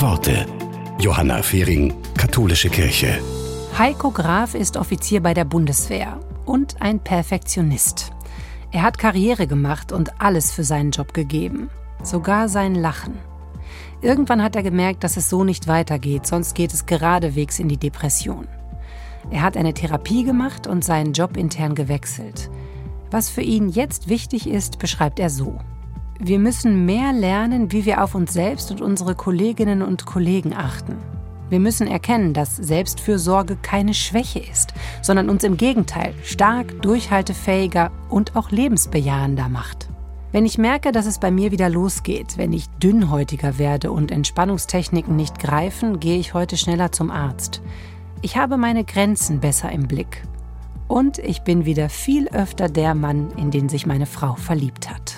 Worte. Johanna Fehring, Katholische Kirche. Heiko Graf ist Offizier bei der Bundeswehr und ein Perfektionist. Er hat Karriere gemacht und alles für seinen Job gegeben, sogar sein Lachen. Irgendwann hat er gemerkt, dass es so nicht weitergeht, sonst geht es geradewegs in die Depression. Er hat eine Therapie gemacht und seinen Job intern gewechselt. Was für ihn jetzt wichtig ist, beschreibt er so. Wir müssen mehr lernen, wie wir auf uns selbst und unsere Kolleginnen und Kollegen achten. Wir müssen erkennen, dass Selbstfürsorge keine Schwäche ist, sondern uns im Gegenteil stark, durchhaltefähiger und auch lebensbejahender macht. Wenn ich merke, dass es bei mir wieder losgeht, wenn ich dünnhäutiger werde und Entspannungstechniken nicht greifen, gehe ich heute schneller zum Arzt. Ich habe meine Grenzen besser im Blick. Und ich bin wieder viel öfter der Mann, in den sich meine Frau verliebt hat.